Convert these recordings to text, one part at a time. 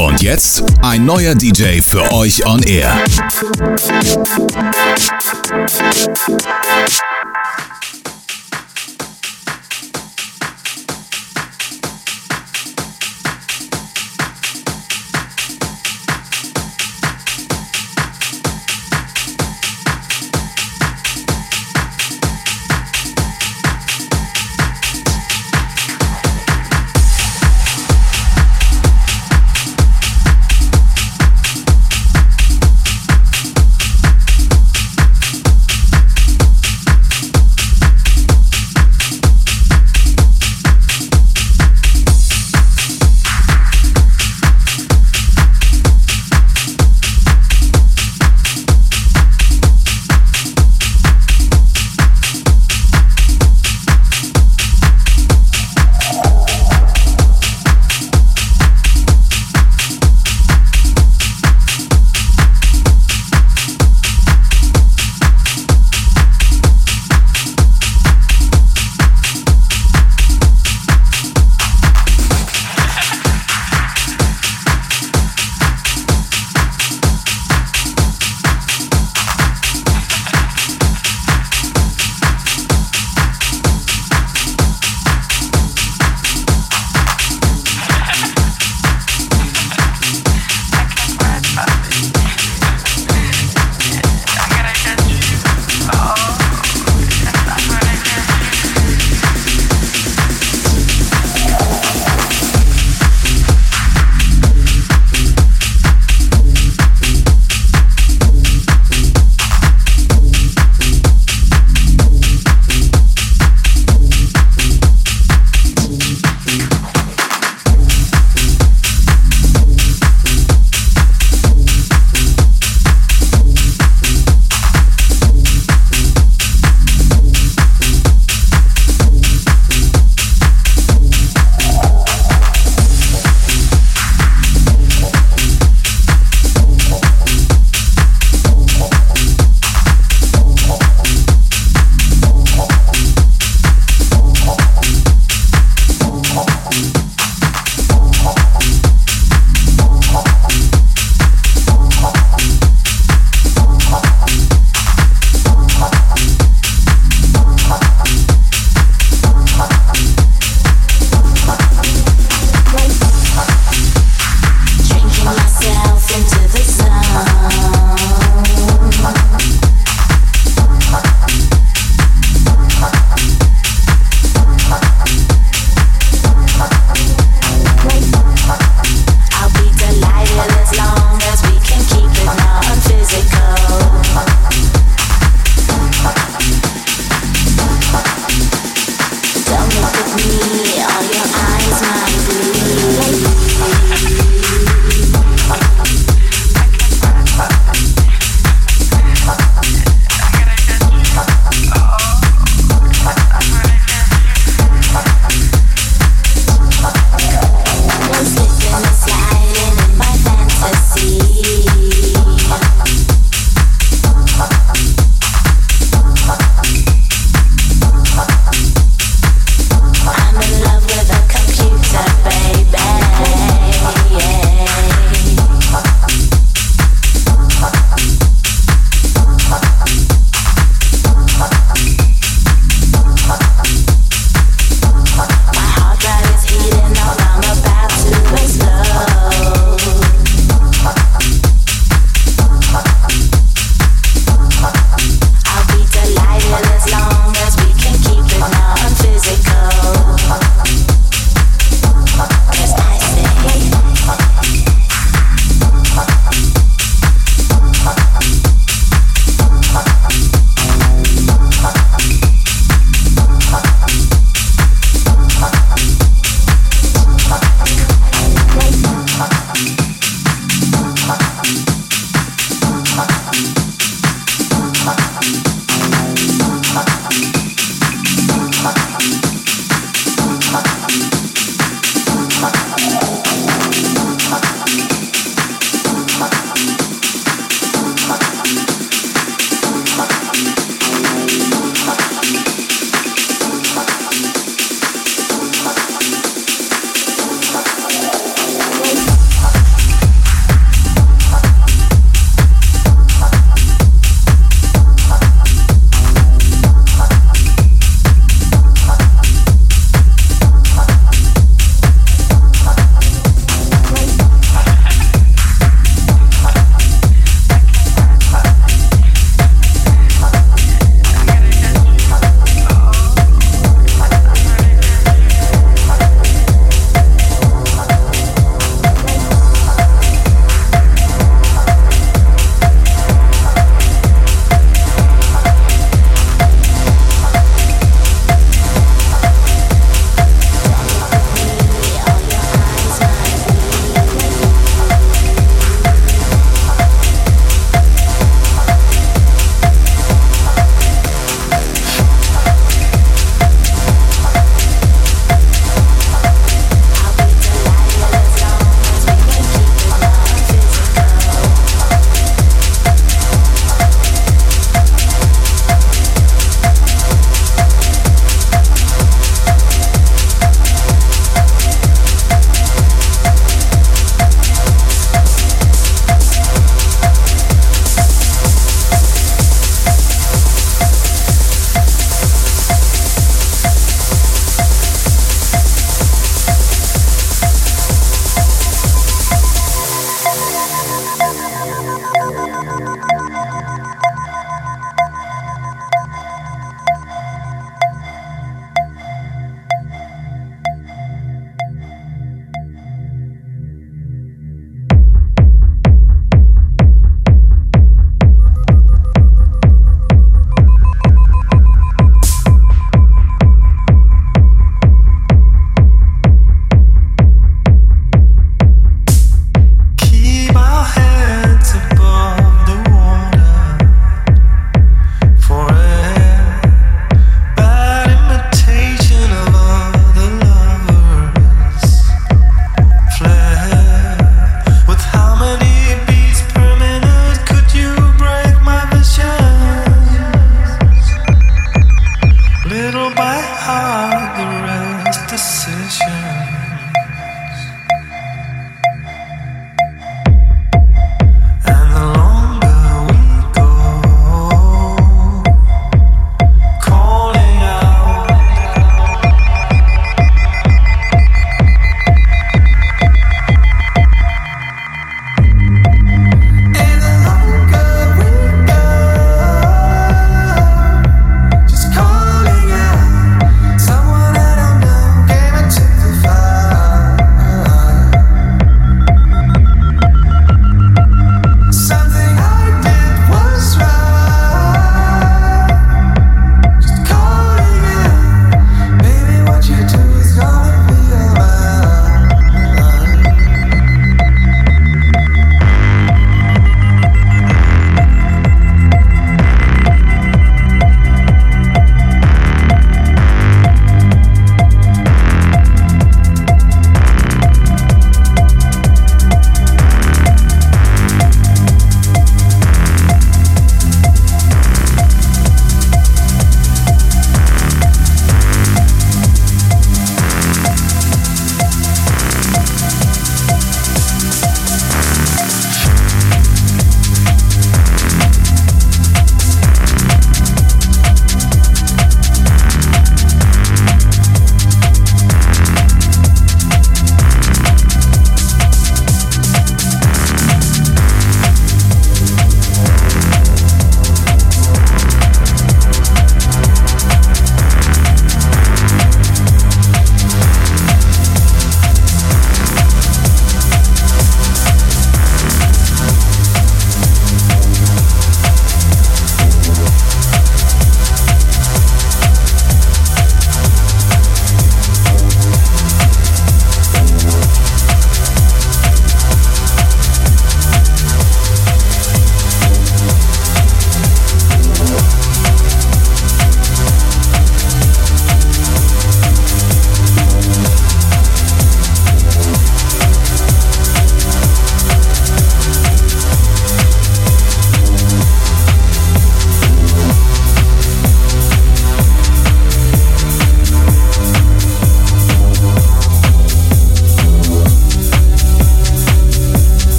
Und jetzt ein neuer DJ für euch on Air.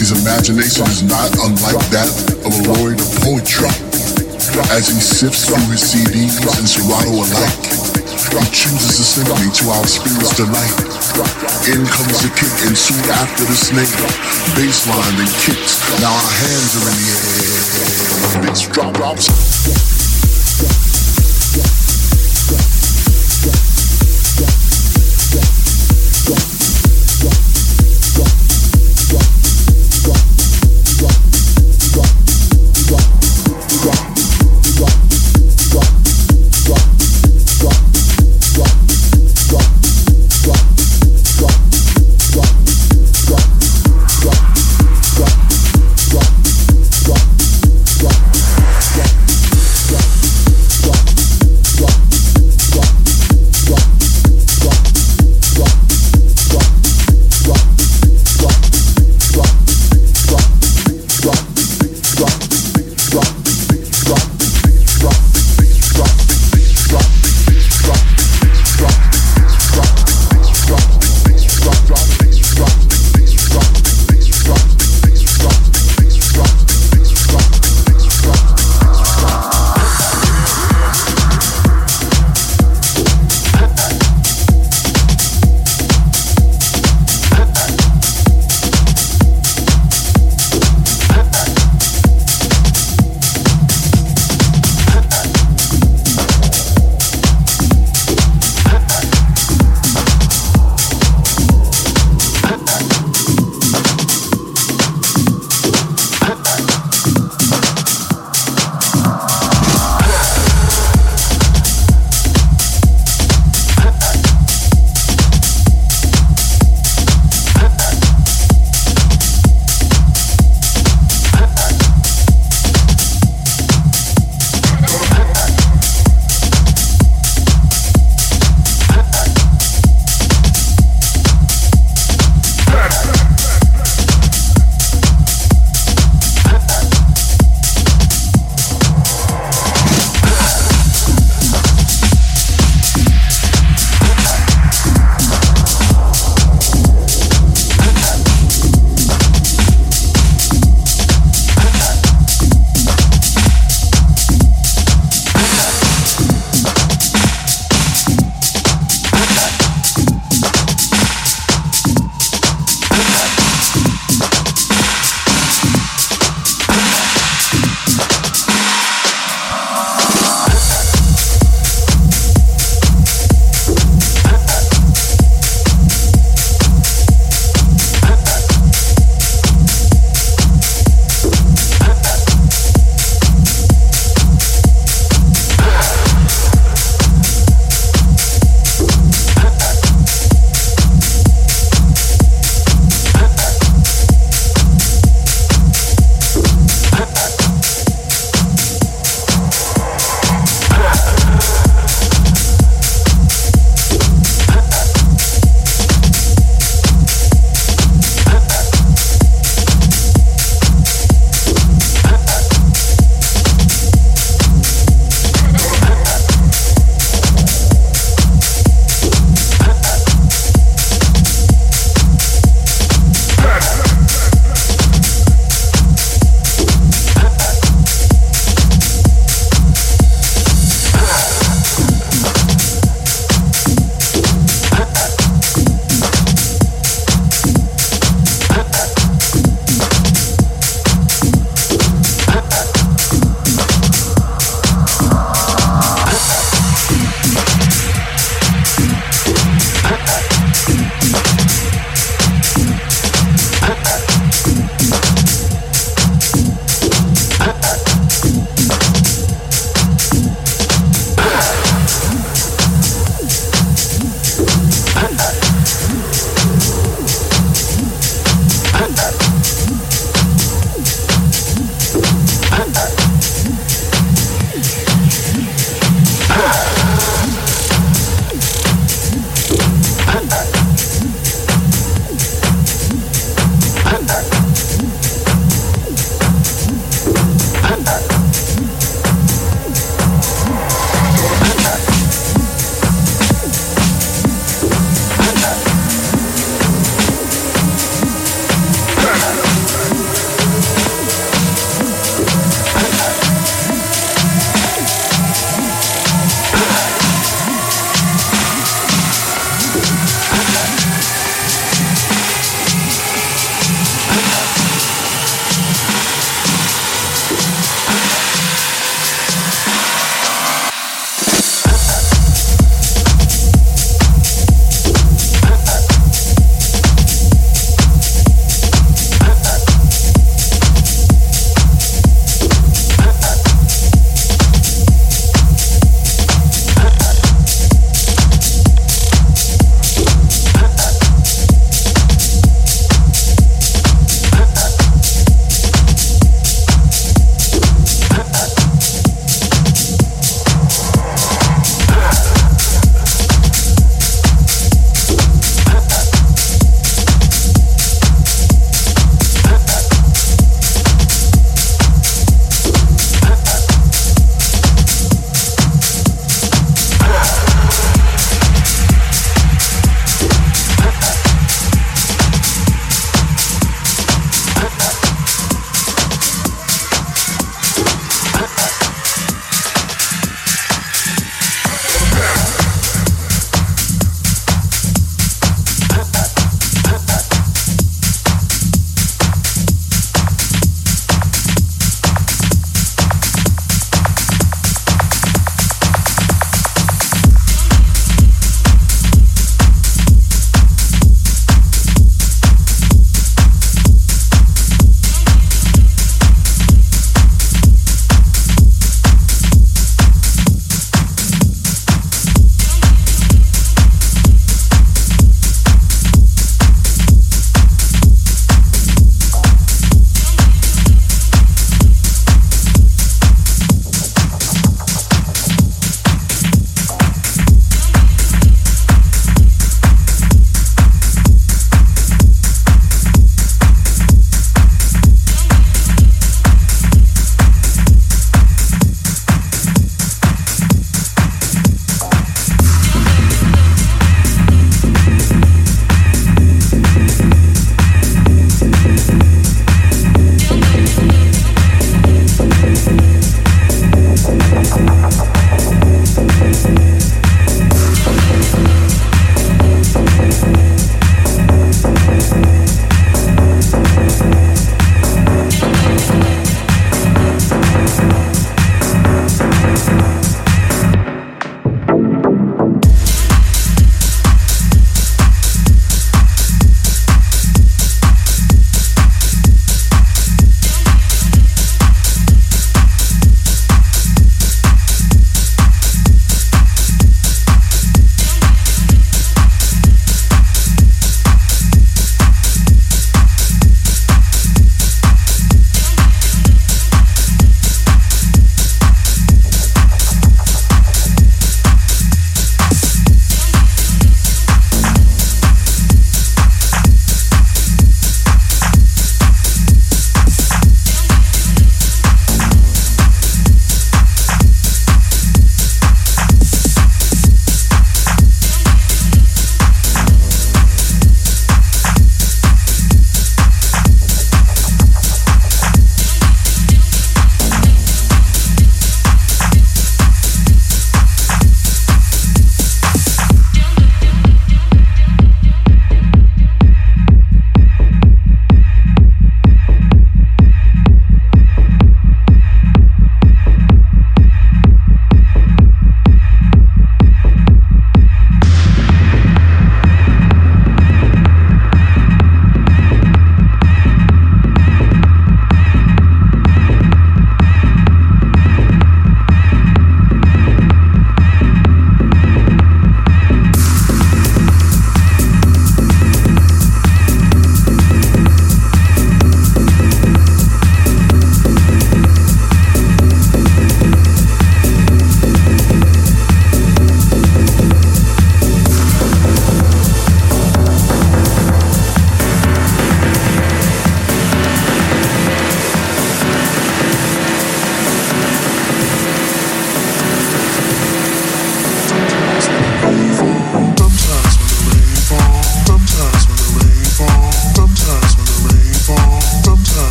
His imagination is not unlike that of a laureate of poetry. As he sifts through his CDs and Serato alike, he chooses a symphony to our spirit's delight. In comes the kick, and soon after the snake, bassline and kicks. Now our hands are in the air. Bass drop drops.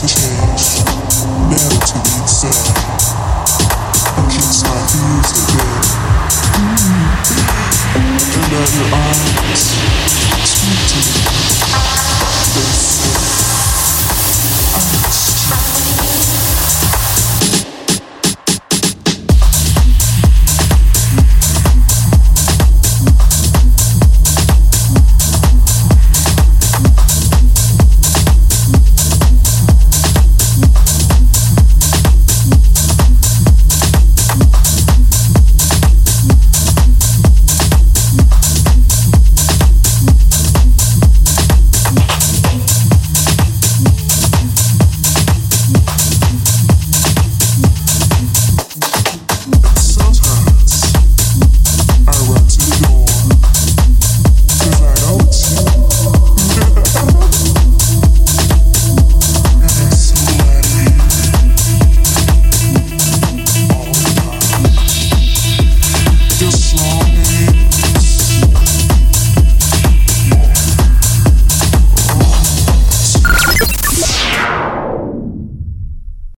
to change, never to be the same. Kiss my again.